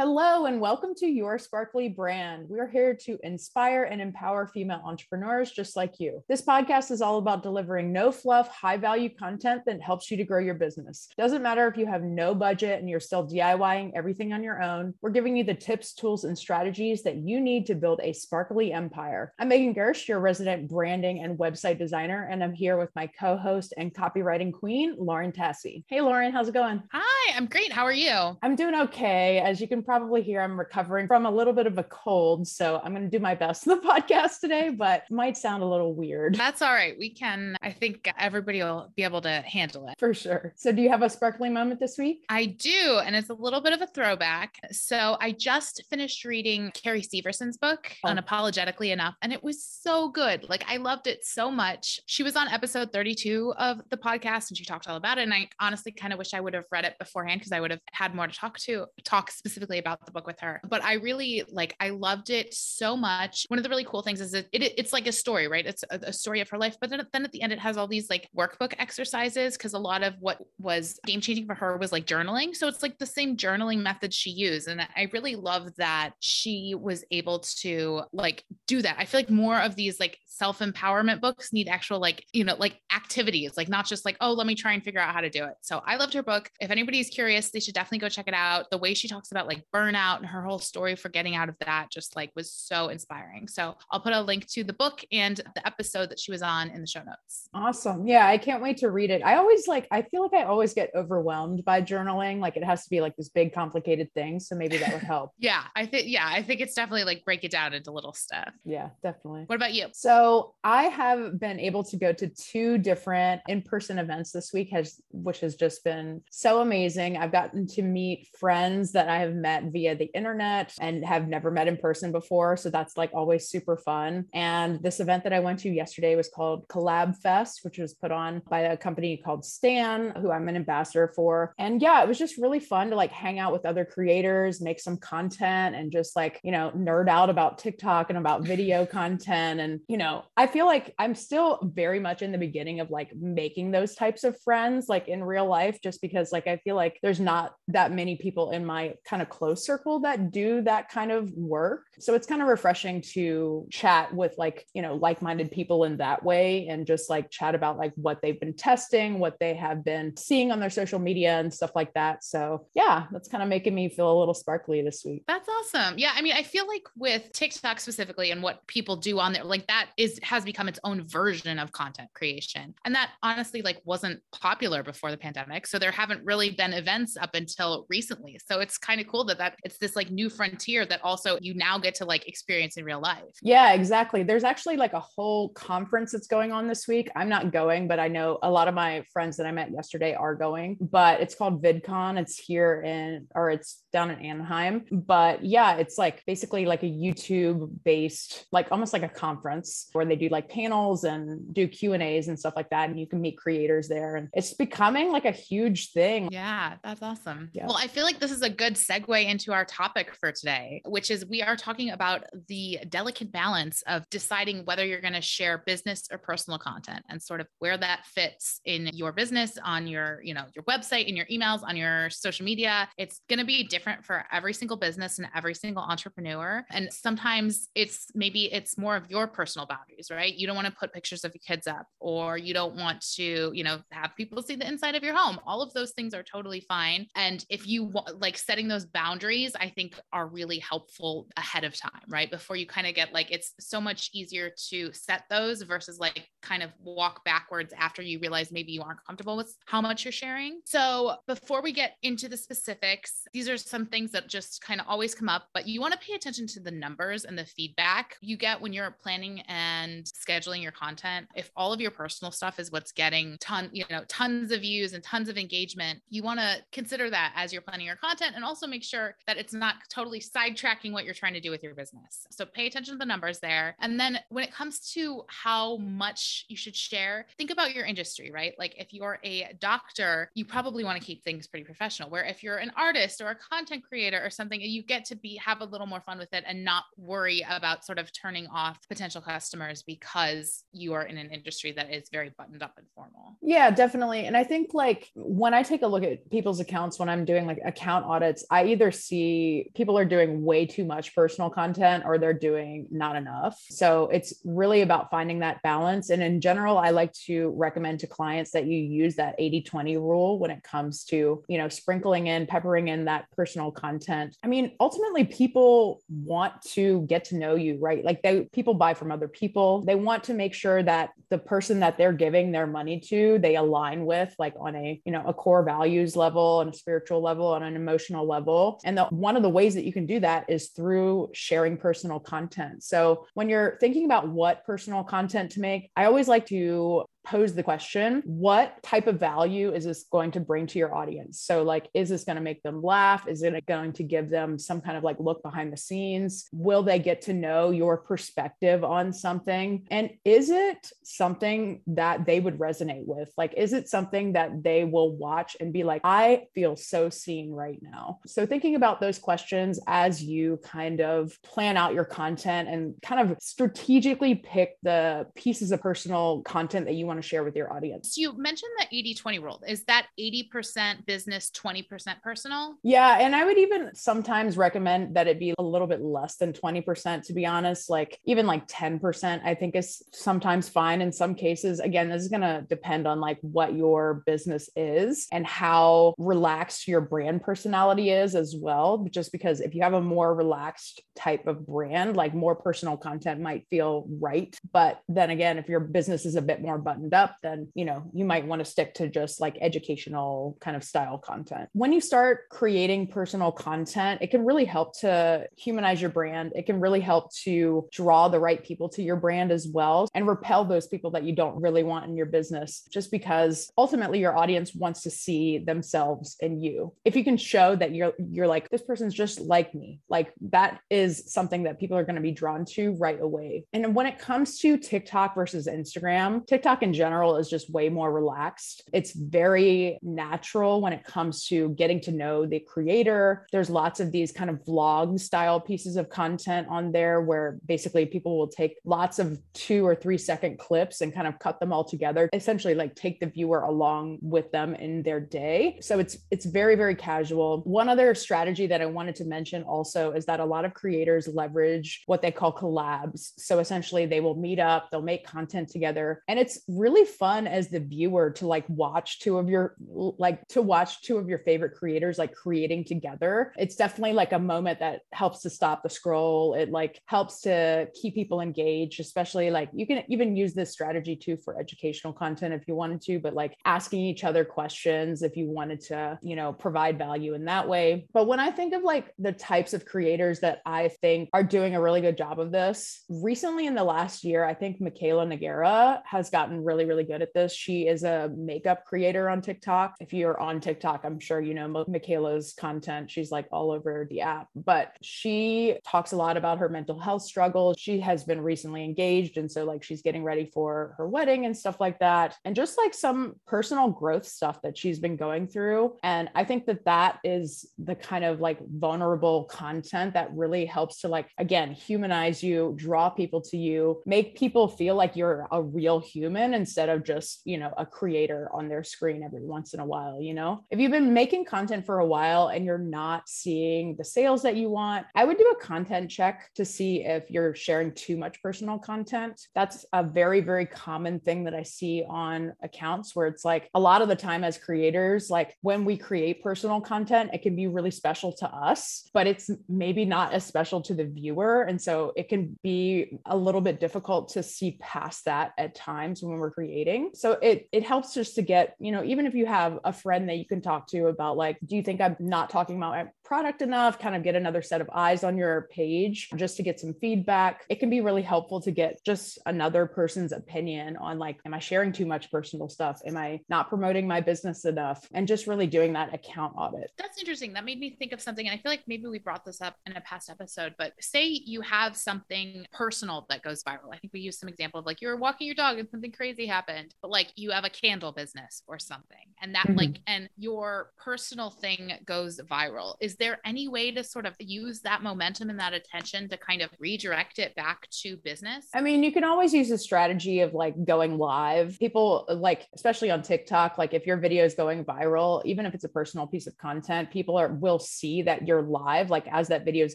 Hello, and welcome to Your Sparkly Brand. We're here to inspire and empower female entrepreneurs just like you. This podcast is all about delivering no fluff, high value content that helps you to grow your business. Doesn't matter if you have no budget and you're still DIYing everything on your own, we're giving you the tips, tools, and strategies that you need to build a sparkly empire. I'm Megan Gersh, your resident branding and website designer, and I'm here with my co host and copywriting queen, Lauren Tassi. Hey, Lauren, how's it going? Hi, I'm great. How are you? I'm doing okay. As you can probably hear I'm recovering from a little bit of a cold. So I'm going to do my best in the podcast today, but might sound a little weird. That's all right. We can, I think everybody will be able to handle it. For sure. So do you have a sparkling moment this week? I do. And it's a little bit of a throwback. So I just finished reading Carrie Severson's book, oh. Unapologetically Enough, and it was so good. Like I loved it so much. She was on episode 32 of the podcast and she talked all about it. And I honestly kind of wish I would have read it beforehand because I would have had more to talk to, talk specifically about the book with her. But I really like, I loved it so much. One of the really cool things is that it, it's like a story, right? It's a, a story of her life. But then, then at the end, it has all these like workbook exercises because a lot of what was game changing for her was like journaling. So it's like the same journaling method she used. And I really love that she was able to like do that. I feel like more of these like self empowerment books need actual like, you know, like activities, like not just like, oh, let me try and figure out how to do it. So I loved her book. If anybody's curious, they should definitely go check it out. The way she talks about like burnout and her whole story for getting out of that just like was so inspiring. So I'll put a link to the book and the episode that she was on in the show notes. Awesome. Yeah, I can't wait to read it. I always like, I feel like I always get overwhelmed by journaling. Like it has to be like this big, complicated thing. So maybe that would help. yeah, I think, yeah, I think it's definitely like break it down into little stuff. Yeah, definitely. What about you? So I have been able to go to two different in person events this week, has which has just been so amazing. I've gotten to meet friends that I have met via the internet and have never met in person before. So that's like always super fun. And this event that I went to yesterday was called Collab Fest, which was put on by a company called Stan, who I'm an ambassador for. And yeah, it was just really fun to like hang out with other creators, make some content, and just like, you know, nerd out about TikTok and about video content. And, you know, I feel like I'm still very much in the beginning of like making those types of friends, like in real life, just because like I feel like there's not that many people in my kind of close circle that do that kind of work. So it's kind of refreshing to chat with like, you know, like-minded people in that way and just like chat about like what they've been testing, what they have been seeing on their social media and stuff like that. So yeah, that's kind of making me feel a little sparkly this week. That's awesome. Yeah. I mean, I feel like with TikTok specifically and what people do on there, like that is has become its own version of content creation. And that honestly like wasn't popular before the pandemic. So there haven't really been events up until recently. So it's kind of cool that that it's this like new frontier that also you now get to like experience in real life. Yeah, exactly. There's actually like a whole conference that's going on this week. I'm not going, but I know a lot of my friends that I met yesterday are going. But it's called VidCon. It's here in or it's down in Anaheim. But yeah, it's like basically like a YouTube based, like almost like a conference where they do like panels and do Q and A's and stuff like that. And you can meet creators there. And it's becoming like a huge thing. Yeah, that's awesome. Yeah. Well, I feel like this is a good segue into our topic for today, which is we are talking about the delicate balance of deciding whether you're going to share business or personal content and sort of where that fits in your business on your, you know, your website, in your emails, on your social media. It's going to be different for every single business and every single entrepreneur. And sometimes it's maybe it's more of your personal boundaries, right? You don't want to put pictures of your kids up or you don't want to, you know, have people see the inside of your home. All of those things are totally fine. And if you like setting those boundaries, I think are really helpful ahead of time, right? Before you kind of get like, it's so much easier to set those versus like kind of walk backwards after you realize maybe you aren't comfortable with how much you're sharing. So before we get into the specifics, these are some things that just kind of always come up, but you want to pay attention to the numbers and the feedback you get when you're planning and scheduling your content. If all of your personal stuff is what's getting ton, you know, tons of views and tons of engagement, you want to consider that as you're planning your content and also make sure that it's not totally sidetracking what you're trying to do with your business. So pay attention to the numbers there. And then when it comes to how much you should share, think about your industry, right? Like if you're a doctor, you probably want to keep things pretty professional. Where if you're an artist or a content creator or something, you get to be have a little more fun with it and not worry about sort of turning off potential customers because you are in an industry that is very buttoned up and formal. Yeah, definitely. And I think like when I take a look at people's accounts when I'm doing like account audits, I either either see people are doing way too much personal content or they're doing not enough. So it's really about finding that balance. And in general, I like to recommend to clients that you use that 80 20 rule when it comes to, you know, sprinkling in, peppering in that personal content. I mean, ultimately, people want to get to know you, right? Like they people buy from other people. They want to make sure that the person that they're giving their money to, they align with like on a, you know, a core values level and a spiritual level, on an emotional level. And the, one of the ways that you can do that is through sharing personal content. So when you're thinking about what personal content to make, I always like to pose the question what type of value is this going to bring to your audience? So like is this going to make them laugh? Is it going to give them some kind of like look behind the scenes? Will they get to know your perspective on something? And is it something that they would resonate with? Like is it something that they will watch and be like i feel so seen right now. So thinking about those questions as you kind of plan out your content and kind of strategically pick the pieces of personal content that you want to share with your audience. You mentioned the 80 20 rule. Is that 80% business, 20% personal? Yeah. And I would even sometimes recommend that it be a little bit less than 20%, to be honest. Like even like 10%, I think is sometimes fine in some cases. Again, this is going to depend on like what your business is and how relaxed your brand personality is as well. Just because if you have a more relaxed type of brand, like more personal content might feel right. But then again, if your business is a bit more buttoned buttoned up, then, you know, you might want to stick to just like educational kind of style content. When you start creating personal content, it can really help to humanize your brand. It can really help to draw the right people to your brand as well and repel those people that you don't really want in your business just because ultimately your audience wants to see themselves in you. If you can show that you're you're like this person's just like me, like that is something that people are going to be drawn to right away. And when it comes to TikTok versus Instagram, TikTok in general is just way more relaxed. It's very natural when it comes to getting to know the creator. There's lots of these kind of vlog style pieces of content on there where basically people will take lots of two or three second clips and kind of cut them all together, essentially like take the viewer along with them in their day. So it's it's very very casual. One other strategy that I wanted to mention also is that a lot of creators leverage what they call collabs. So essentially they will meet up, they'll make content together, and it's really fun as the viewer to like watch two of your like to watch two of your favorite creators like creating together. It's definitely like a moment that helps to stop the scroll. It like helps to keep people engaged, especially like you can even use this strategy too for educational content if you wanted to, but like asking each other questions if you wanted to, you know, provide value in that way. But when I think of like the types of creators that I think are doing a really good job of this, recently in the last year, I think Mikayla Nogueira has gotten really, really good at this. She is a makeup creator on TikTok. If you're on TikTok, I'm sure you know Mikayla's content. She's like all over the app, but she talks a lot about her mental health struggles. She has been recently engaged. And so, like, she's getting ready for her wedding and stuff like that. And just like some personal growth stuff that she's been going through. And I think that that is the kind of like vulnerable content that really helps to, like, again, humanize you, draw people to you, make people feel like you're a real human instead of just, you know, a creator on their screen every once in a while, you know? If you've been making content for a while and you're not seeing the sales that you want, I would do a content check to see if you're sharing too much personal content. That's a very, very common thing that I see on accounts where it's like a lot of the time as creators, like when we create personal content, it can be really special to us, but it's maybe not as special to the viewer. And so it can be a little bit difficult to see past that at times when we're we're creating. So it it helps just to get, you know, even if you have a friend that you can talk to about like, do you think I'm not talking about my product enough? Kind of get another set of eyes on your page just to get some feedback. It can be really helpful to get just another person's opinion on like, am I sharing too much personal stuff? Am I not promoting my business enough? And just really doing that account audit. That's interesting. That made me think of something. And I feel like maybe we brought this up in a past episode, but say you have something personal that goes viral. I think we used some example of like you're walking your dog and something crazy crazy happened, but like you have a candle business or something and that mm-hmm. like and your personal thing goes viral. Is there any way to sort of use that momentum and that attention to kind of redirect it back to business? I mean, you can always use a strategy of like going live. People like especially on TikTok, like if your video is going viral, even if it's a personal piece of content, people are will see that you're live like as that video is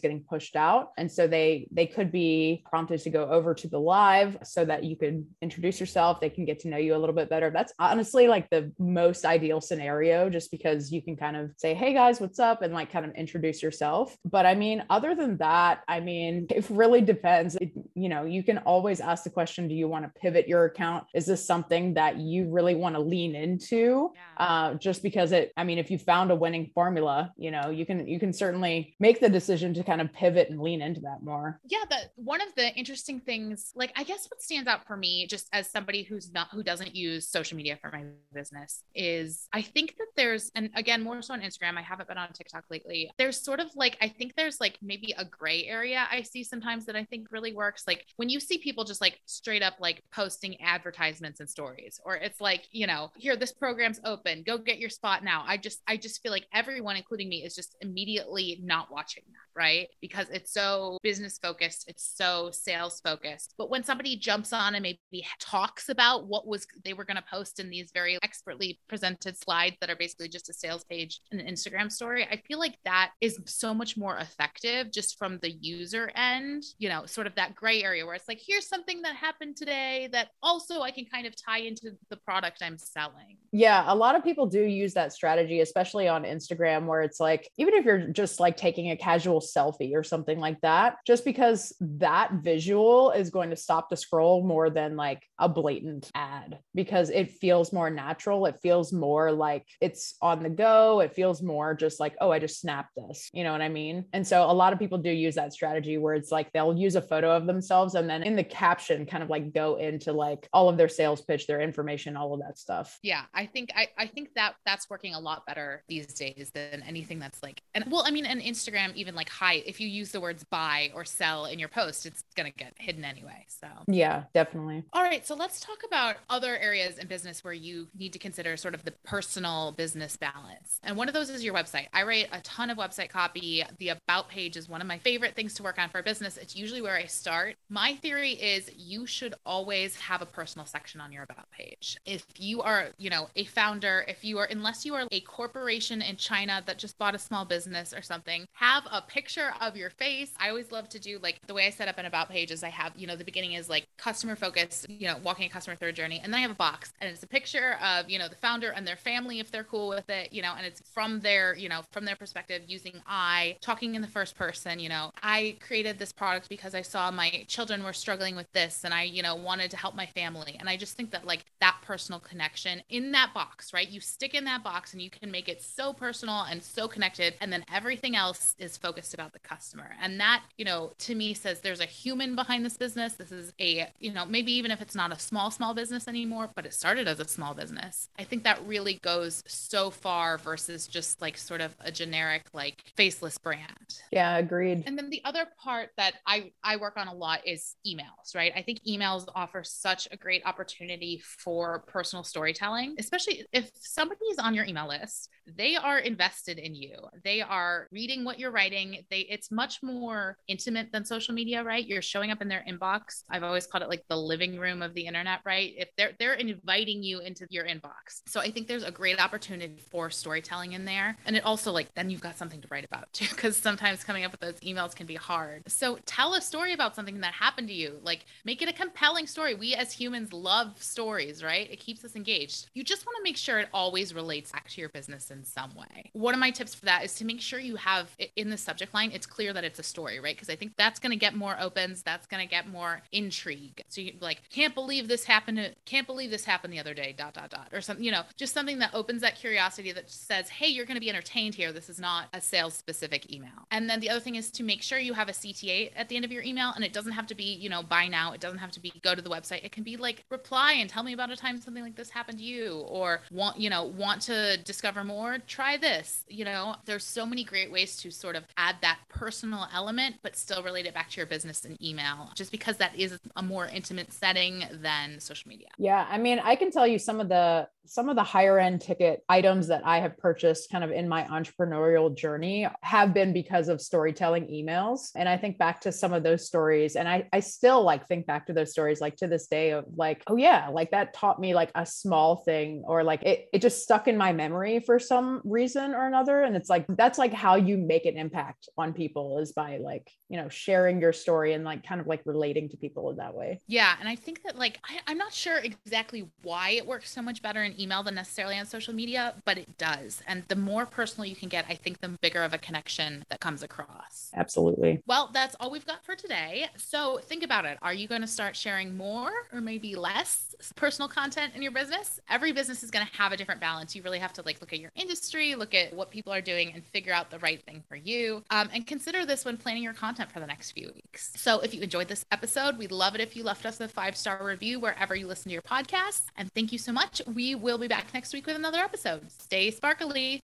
getting pushed out. And so they they could be prompted to go over to the live so that you could introduce yourself, they can get to know you a little bit better. That's honestly like the most ideal scenario just because you can kind of say, "Hey guys, what's up?" and like kind of introduce yourself. But I mean, other than that, I mean, it really depends. It, you know, you can always ask the question, do you want to pivot your account? Is this something that you really want to lean into? Yeah. Uh, just because it, I mean, if you found a winning formula, you know, you can you can certainly make the decision to kind of pivot and lean into that more. Yeah, the one of the interesting things, like I guess what stands out for me, just as somebody who's not who doesn't use social media for my business, is I think that there's, and again, more so on Instagram. I haven't been on TikTok lately. There's sort of like I think there's like maybe a gray area I see sometimes that I think really works. Like when you see people just like straight up like posting advertisements and stories, or it's like you know, here this program's open, go get your spot now. I just I just feel like everyone, including me, is just immediately not watching that, right? Because it's so business focused, it's so sales focused. But when somebody jumps on and maybe talks about what was they were going to post in these very expertly presented slides that are basically just a sales page and an Instagram story, I feel like that is so much more effective just from the user end, you know, sort of that gray area where it's like, here's something that happened today that also I can kind of tie into the product I'm selling. Yeah, a lot of people do use that strategy, especially on Instagram, where it's like, even if you're just like taking a casual selfie or something like that, just because that visual is going to stop the scroll more than like a blatant ad because it feels more natural. It feels more like it's on the go. It feels more just like, oh, I just snapped this. You know what I mean? And so a lot of people do use that strategy where it's like they'll use a photo of themselves and then in the caption kind of like go into like all of their sales pitch, their information, all of that stuff. Yeah, I think I, I think that that's working a lot better these days than anything that's like and well, I mean, and Instagram even like high if you use the words buy or sell in your post, it's gonna get hidden anyway. So yeah, definitely. All right. So let's talk about other areas in business where you need to consider sort of the personal business balance. And one of those is your website. I write a ton of website copy. The about page is one of my favorite things to work on for a business. It's usually where I start. My theory is you should always have a personal section on your about page. If you are, you know, a founder, if you are, unless you are a corporation in China that just bought a small business or something, have a picture of your face. I always love to do like the way I set up an about page is I have, you know, the beginning is like customer focus, you know, walking a customer through a journey. And then I have a box and it's a picture of, you know, the founder and their family if they're cool with it, you know, and it's from their, you know, from their perspective using I, talking in the first person, you know, I created this product because I saw my children were struggling with this and I, you know, wanted to help my family. And I just think that like that personal connection in that box, right? You stick in that box and you can make it so personal and so connected. And then everything else is focused about the customer. And that, you know, to me says there's a human behind this business. This is a, you know, maybe even if it's not a small, small business anymore, but it started as a small business. I think that really goes so far versus just like sort of a generic, like faceless brand. Yeah, agreed. And then the other part that I, I work on a lot is emails, right? I think emails offer such a great opportunity for personal storytelling, especially if somebody is on your email list, they are invested in you. They are reading what you're writing. They it's much more intimate than social media, right? You're showing up in their inbox. I've always called it like the living room of the internet, right? If they're they're inviting you into your inbox. So I think there's a great opportunity for storytelling in there. And it also like then you've got something to write about too because sometimes coming up with those emails can be hard. So tell a story about something that happened to you. Like make it a compelling story. We as humans love stories, right? It keeps us engaged. You just want to make sure it always relates back to your business in some way. One of my tips for that is to make sure you have in the subject line it's clear that it's a story, right? Because I think that's going to get more opens, that's going to get more intrigue. So you like can't believe this happened can't believe this happened the other day dot dot dot or something, you know, just something that opens that curiosity that says, "Hey, you're going to be entertained here. This is not a sales specific email." And then the other thing is to make sure you have a CTA at the end of your email and it doesn't have to be, you know, buy now. It doesn't have to be go to the website. It can be like reply and tell me about a time something like this happened to you or want, you know, want to discover more, try this. You know, there's so many great ways to sort of add that personal element, but still relate it back to your business and email, just because that is a more intimate setting than social media. Yeah. I mean, I can tell you some of the some of the higher end ticket items that I have purchased kind of in my entrepreneurial journey have been because of storytelling emails. And I think back to some of those stories and I, I still like think back to those stories like to this day of like, oh yeah, like that taught me like a small thing or like it, it just stuck in my memory for some reason or another. And it's like, that's like how you make an impact on people is by like, you know, sharing your story and like kind of like relating to people in that way. Yeah. And I think that like, I, I'm not sure exactly why it works so much better in email than necessarily on social media, but it does. And the more personal you can get, I think the bigger of a connection that comes across. Absolutely. Well, that's all we've got for today. So think about it. Are you going to start sharing more or maybe less personal content in your business? Every business is going to have a different balance. You really have to like look at your industry, look at what people are doing and figure out the right thing for you. Um, and consider this when planning your content for the next few weeks. So if you enjoyed this episode, we'd love it if you left us a five star review wherever you listen to your podcast. And thank you so much. We will be back next week with another episode. Stay sparkly.